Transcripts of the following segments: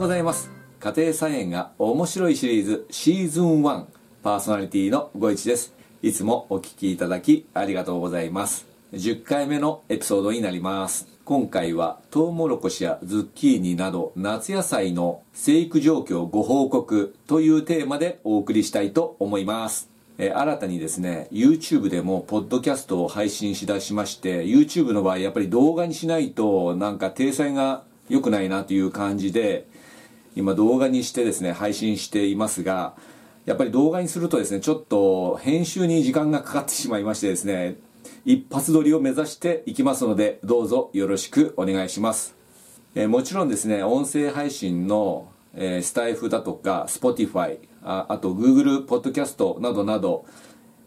ございます。家庭菜園が面白いシリーズシーズン1パーソナリティのご一です。いつもお聞きいただきありがとうございます。10回目のエピソードになります。今回はトウモロコシやズッキーニなど夏野菜の生育状況ご報告というテーマでお送りしたいと思います。え新たにですね YouTube でもポッドキャストを配信しだしまして YouTube の場合やっぱり動画にしないとなんか体裁が良くないなという感じで今動画にしてですね配信していますがやっぱり動画にするとですねちょっと編集に時間がかかってしまいましてですね一発撮りを目指していきますのでどうぞよろしくお願いします、えもちろんですね音声配信の、えスタイフだとか Spotify ああと Google ポッドキャストなどなど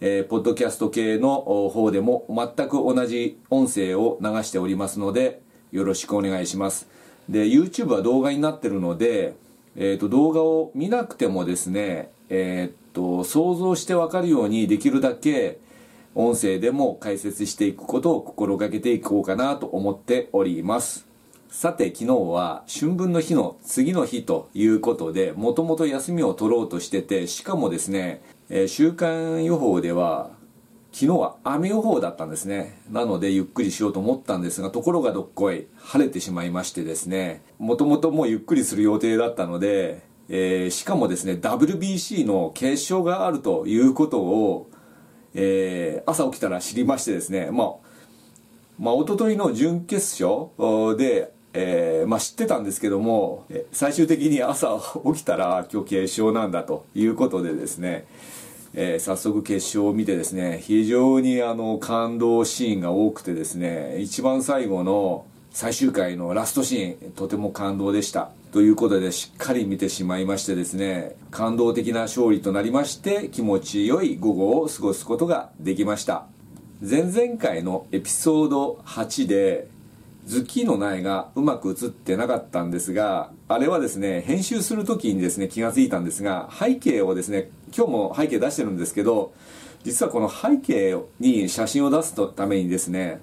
えー、ポッドキャスト系の方でも全く同じ音声を流しておりますのでよろしくお願いします。で YouTube は動画になってるので、えーと、動画を見なくてもですね、えーと、想像して分かるようにできるだけ音声でも解説していくことを心がけていこうかなと思っております。さて昨日は春分の日の次の日ということでもともと休みを取ろうとしててしかもですね、えー、週間予報では昨日は雨予報だったんですね。なのでゆっくりしようと思ったんですがところがどっこい晴れてしまいましてですねもともともうゆっくりする予定だったので、えー、しかもですね WBC の決勝があるということを、えー、朝起きたら知りましてですねまあまあ、一昨日の準決勝で、えーまあ、知ってたんですけども最終的に朝起きたら今日決勝なんだということでですねえー、早速決勝を見てですね非常にあの感動シーンが多くてですね一番最後の最終回のラストシーンとても感動でした。ということでしっかり見てしまいましてですね感動的な勝利となりまして気持ちよい午後を過ごすことができました。前々回のエピソード8でズッキーの苗がうまく映ってなかったんですがあれはですね編集する時にですね気が付いたんですが背景をですね今日も背景出してるんですけど実はこの背景に写真を出すためにですね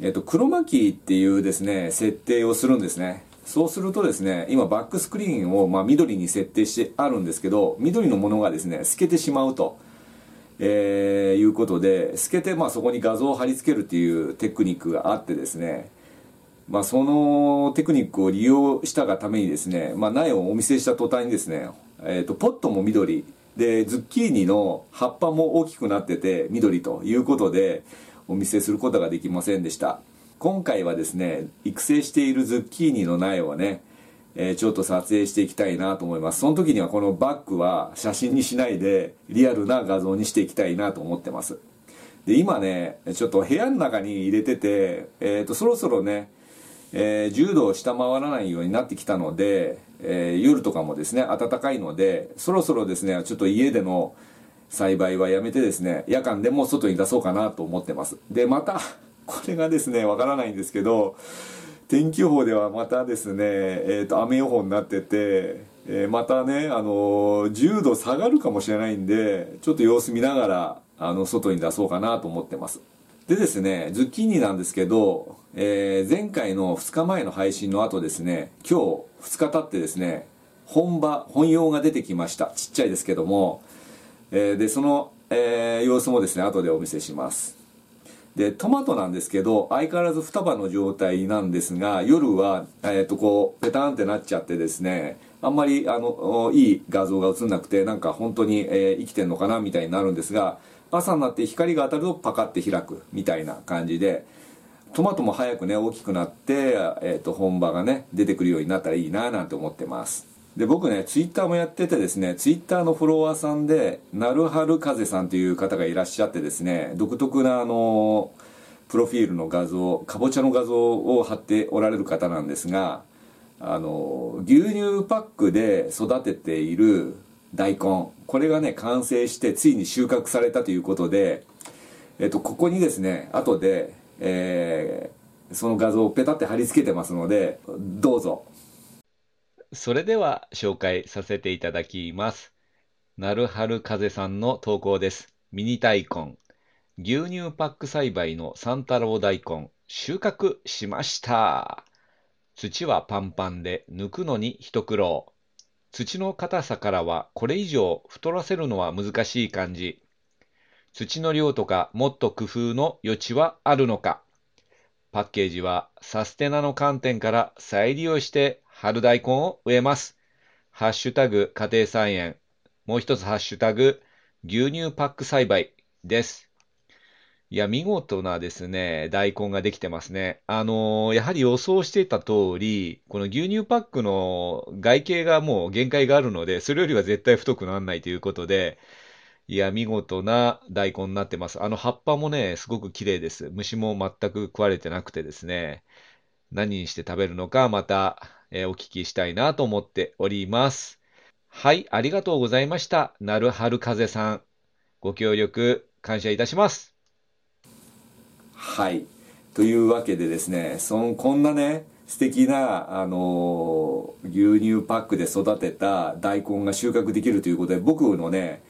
えっと、黒巻っていうですね設定をするんですねそうするとですね今バックスクリーンをまあ緑に設定してあるんですけど緑のものがですね透けてしまうと、えー、いうことで透けてまあそこに画像を貼り付けるっていうテクニックがあってですねまあ、そのテクニックを利用したがためにですね、まあ、苗をお見せした途端にですね、えーと、ポットも緑でズッキーニの葉っぱも大きくなってて緑ということでお見せすることができませんでした。今回はですね育成しているズッキーニの苗をね、えー、ちょっと撮影していきたいなと思います。その時にはこのバッグは写真にしないでリアルな画像にしていきたいなと思ってます。で今ねちょっと部屋の中に入れてて、えーとそろそろねえー、10度を下回らないようになってきたので、えー、夜とかもですね暖かいのでそろそろですねちょっと家での栽培はやめてですね夜間でも外に出そうかなと思ってます。でまたこれがですねわからないんですけど天気予報ではまたですね、えーと、雨予報になってて、えー、またね、あのー、10度下がるかもしれないんでちょっと様子見ながらあの外に出そうかなと思ってます。でですねズッキーニなんですけどえー、前回の2日前の配信の後ですね今日2日経ってですね本場本用が出てきました。ちっちゃいですけども、えー、でその、えー、様子もですね後でお見せします。でトマトなんですけど相変わらず双葉の状態なんですが夜は、えー、とこうペタンってなっちゃってですねあんまりあのいい画像が映んなくてなんか本当に、えー、生きてんのかなみたいになるんですが朝になって光が当たるとパカって開くみたいな感じでトマトも早くね大きくなって、えー、と本場がね出てくるようになったらいいななんて思ってます。で僕ねツイッターもやっててですねツイッターのフォロワーさんでなるはる風さんという方がいらっしゃってですね独特なあのプロフィールの画像かぼちゃの画像を貼っておられる方なんですがあの牛乳パックで育てている大根これがね完成してついに収穫されたということで、えっと、ここにですね後でえー、その画像をペタって貼り付けてますので、どうぞ。それでは紹介させていただきます。なるはる風さんの投稿です。ミニ大根。牛乳パック栽培の三太郎大根、収穫しました。土はパンパンで抜くのに一苦労。土の硬さからはこれ以上太らせるのは難しい感じ。土の量とかもっと工夫の余地はあるのか。パッケージはサステナの観点から再利用して春大根を植えます。ハッシュタグ家庭菜園。もう一つハッシュタグ牛乳パック栽培です。いや、見事なですね、大根ができてますね。あのーやはり予想していた通り、この牛乳パックの外形がもう限界があるので、それよりは絶対太くならないということで、いや、見事な大根になってます。あの葉っぱもね、すごく綺麗です。虫も全く食われてなくてですね、何にして食べるのか、また、えーお聞きしたいなと思っております。はい、ありがとうございました。なるはるかぜさん。ご協力感謝いたします。はい。というわけでですねそのこんなね素敵なあの牛乳パックで育てた大根が収穫できるということで僕のね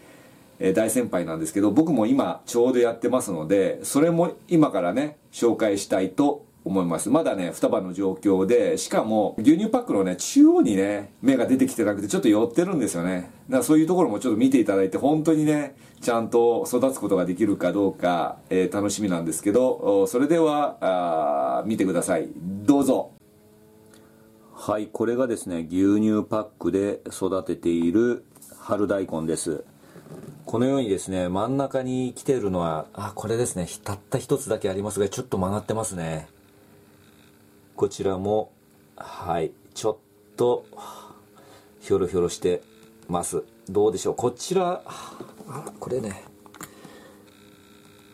大先輩なんですけど僕も今ちょうどやってますのでそれも今からね紹介したいと思います。まだね双葉の状況でしかも牛乳パックのね中央にね芽が出てきてなくてちょっと寄ってるんですよね。だからそういうところもちょっと見ていただいて本当にねちゃんと育つことができるかどうか、えー、楽しみなんですけどそれでは見てください。どうぞ。はいこれがですね牛乳パックで育てている春大根です。このようにですね真ん中に来ているのはあこれですねたった一つだけありますがちょっと曲がってますね。こちらもはいちょっとひょろひょろしてます。どうでしょう？こちらこれね。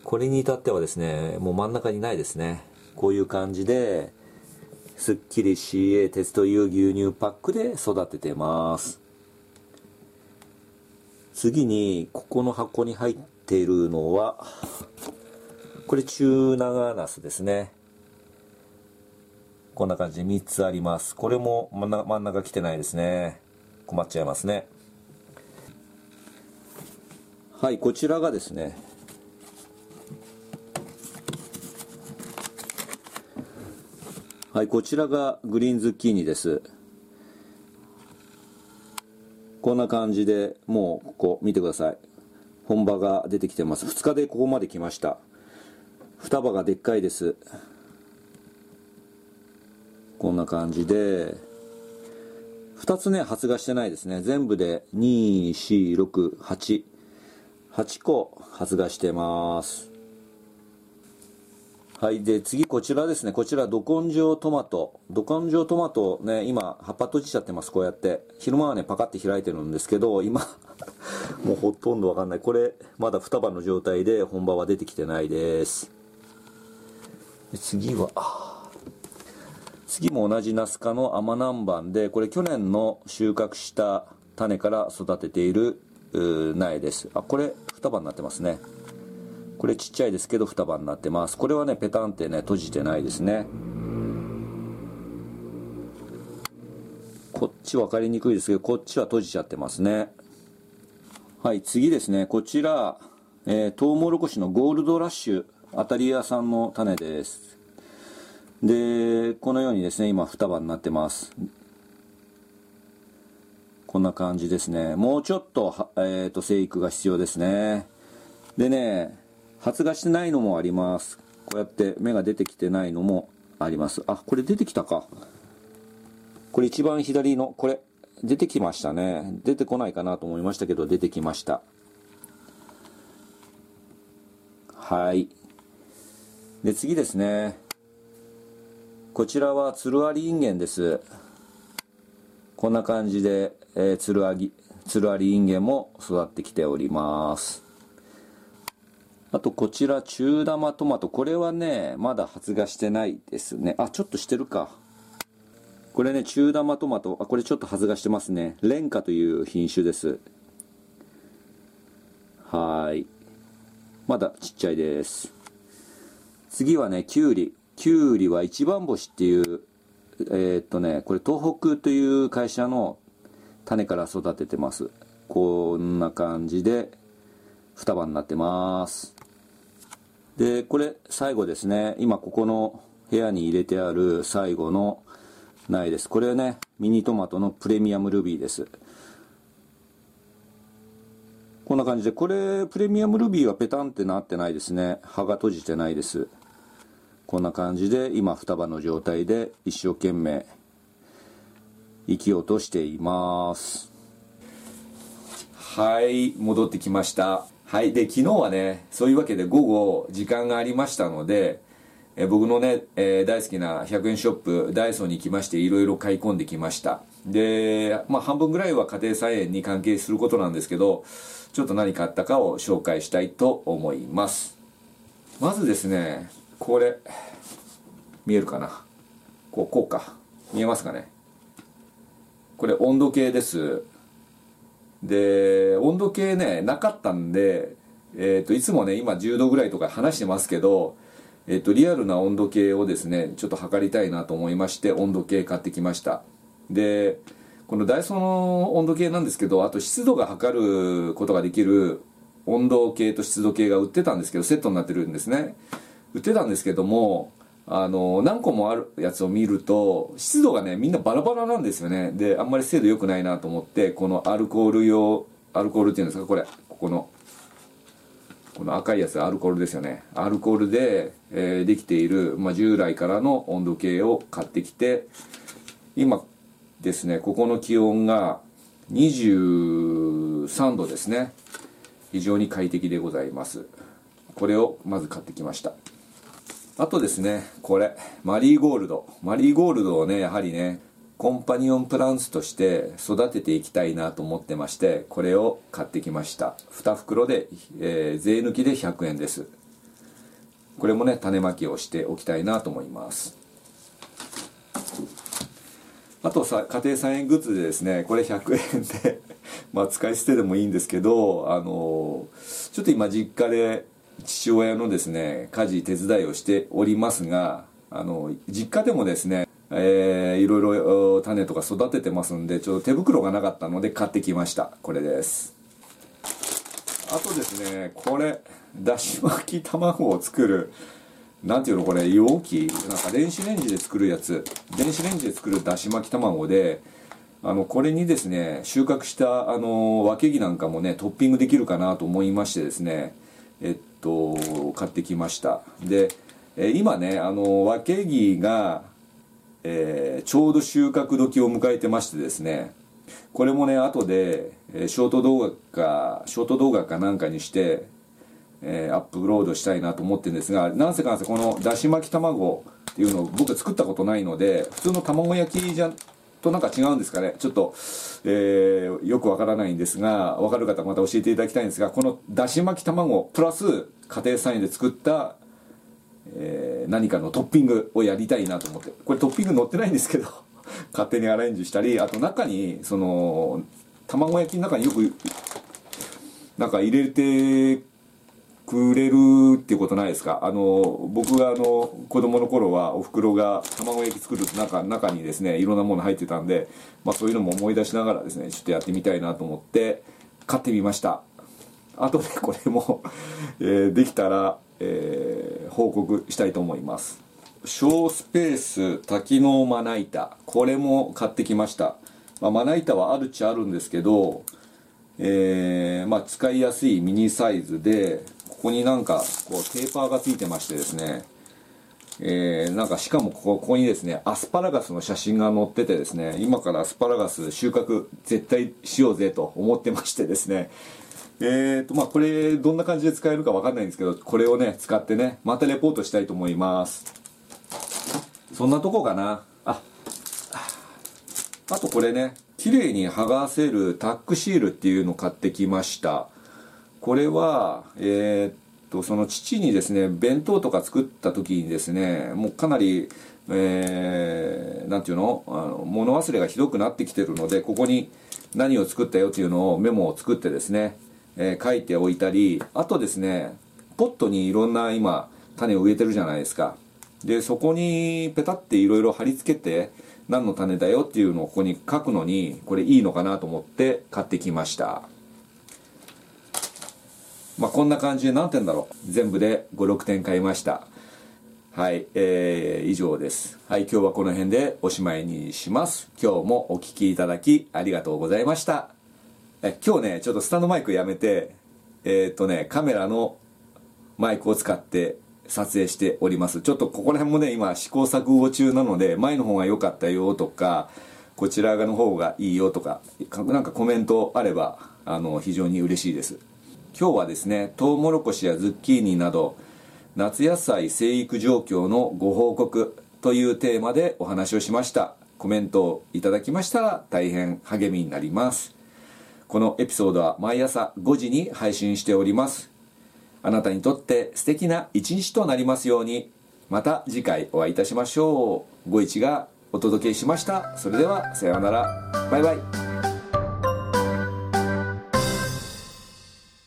これに至ってはですねもう真ん中にないですね。こういう感じですっきり CA 鉄という牛乳パックで育ててます。次にここの箱に入っているのはこれ中長ナスですね。こんな感じで3つあります。これも真ん中来てないですね。困っちゃいますね。はいこちらがですね。はいこちらがグリーンズッキーニです。こんな感じでもうここ見てください。本葉が出てきてます。2日でここまで来ました。双葉がでっかいです。こんな感じで2つね発芽してないですね。全部で24688個発芽してます。はいで次こちらですね。こちらど根性トマト。ど根性トマトね今葉っぱ閉じちゃってます。こうやって。昼間はねパカって開いてるんですけど今 もうほとんどわかんない。これまだ双葉の状態で本葉は出てきてないです。で次は次も同じナス科の甘南蛮でこれ去年の収穫した種から育てている苗です。あこれ双葉になってますね。これちっちゃいですけど双葉になってます。これはねペタンってね閉じてないですね。こっち分かりにくいですけどこっちは閉じちゃってますね。はい次ですね。こちら、えー、トウモロコシのゴールドラッシュ当たり屋さんの種です。でこのようにですね今双葉になってます。こんな感じですね。もうちょっと,、えーと、生育が必要ですね。でね発芽してないのもあります。こうやって芽が出てきてないのもあります。あこれ出てきたか。これ一番左のこれ出てきましたね。出てこないかなと思いましたけど出てきました。はい。で次ですね。こちらはつるありインゲンです。こんな感じで、えー、つるあぎつるありインゲンも育ってきております。あとこちら中玉トマト。これはねまだ発芽してないですね。あちょっとしてるか。これね中玉トマト。あこれちょっと発芽してますね。廉価という品種です。はい。まだちっちゃいです。次はねきゅうりきゅうりは一番星っていうえー、っとねこれ東北という会社の種から育ててます。こんな感じで双葉になってます。でこれ最後ですね。今ここの部屋に入れてある最後のないです。これねミニトマトのプレミアムルビーです。こんな感じでこれプレミアムルビーはペタンってなってないですね。葉が閉じてないです。こんな感じで今双葉の状態で一生懸命生きようとしています。はい戻ってきました。はいで昨日はねそういうわけで午後時間がありましたのでえ僕のね、えー、大好きな100円ショップダイソーに来ましていろいろ買い込んできました。で、まあ、半分ぐらいは家庭菜園に関係することなんですけどちょっと何買ったかを紹介したいと思います。まずですねこれ見えるかな？こうこうか。見えますかね？これ温度計です。で温度計ねなかったんで、えーと、いつもね今10度ぐらいとか話してますけど、えーと、リアルな温度計をですねちょっと測りたいなと思いまして温度計買ってきました。でこのダイソーの温度計なんですけどあと湿度が測ることができる温度計と湿度計が売ってたんですけどセットになってるんですね。売ってたんですけどもあの何個もあるやつを見ると湿度がねみんなバラバラなんですよね。であんまり精度良くないなと思ってこのアルコール用アルコールっていうんですか？これここのこの赤いやつアルコールですよね。アルコールで、えー、できている、まあ、従来からの温度計を買ってきて今ですねここの気温が23度ですね。非常に快適でございます。これをまず買ってきました。あとですねこれマリーゴールド。マリーゴールドをねやはりねコンパニオンプランツとして育てていきたいなと思ってましてこれを買ってきました。2袋で、えー、税抜きで100円です。これもね種まきをしておきたいなと思います。あとさ家庭菜園グッズでですねこれ100円で まあ使い捨てでもいいんですけどあのちょっと今実家で父親のですね家事手伝いをしておりますがあの実家でもですねえー、いろいろ種とか育ててますんでちょっと手袋がなかったので買ってきました。これです。あとですねこれだし巻き卵を作るなんていうのこれ容器？なんか電子レンジで作るやつ。電子レンジで作るだし巻き卵であのこれにですね収穫したあの分け木なんかもねトッピングできるかなと思いましてですねえっと買ってきました。で今ねあの分け木が、えー、ちょうど収穫時を迎えてましてですね。これもね後でえショート動画かショート動画かなんかにして、えー、アップロードしたいなと思ってるんですがなんせかんせこのだし巻き卵っていうのを僕作ったことないので普通の卵焼きじゃとなんか違うんですかね。ちょっと、えー、よくわからないんですが分かる方また教えていただきたいんですがこのだし巻き卵プラス家庭菜園で作った、えー、何かのトッピングをやりたいなと思って。これトッピング載ってないんですけど 勝手にアレンジしたりあと中にその卵焼きの中によくなんか入れてくれるっていうことないですか？あの僕があの子供の頃はおふくろが卵焼き作る中中にですねいろんなもの入ってたんで、まあ、そういうのも思い出しながらですねちょっとやってみたいなと思って買ってみました。あとでこれも えー、できたら、えー、報告したいと思います。小スペース多機能まな板。これも買ってきました、まあ、まな板はあるっちゃあるんですけどえー、まあ、使いやすいミニサイズでここになんかこうテーパーがついてましてですねえー、なんかしかもここにですねアスパラガスの写真が載っててですね今からアスパラガス収穫絶対しようぜと思ってましてですねえーとまあこれどんな感じで使えるか分かんないんですけどこれをね使ってねまたレポートしたいと思います。そんなとこかな？ああとこれね綺麗に剥がせるタックシールっていうの買ってきました。これは、えー、っと、その父にですね、弁当とか作った時にですね、もうかなり、えー、ていうのあの物忘れがひどくなってきてるので、ここに何を作ったよっていうのをメモを作ってですね、えー、書いておいたり、あとですね、ポットにいろんな今、種を植えてるじゃないですか。で、そこにペタっていろいろ貼り付けて、何の種だよっていうのをここに書くのに、これいいのかなと思って買ってきました。まあ、こんな感じで何点だろう。全部で56点買いました。はい、えー以上です。はい今日はこの辺でおしまいにします。今日もお聞きいただきありがとうございました。え今日ねちょっとスタンドマイクやめてえーっとねカメラのマイクを使って撮影しております。ちょっとここら辺もね今試行錯誤中なので前の方が良かったよとかこちら側の方がいいよとかなんかコメントあればあの非常に嬉しいです。今日はですねトウモロコシやズッキーニなど夏野菜生育状況のご報告というテーマでお話をしました。コメントをいただきましたら大変励みになります。このエピソードは毎朝5時に配信しております。あなたにとって素敵な一日となりますように。また次回お会いいたしましょう。ご一がお届けしました。それではさようなら。バイバイ。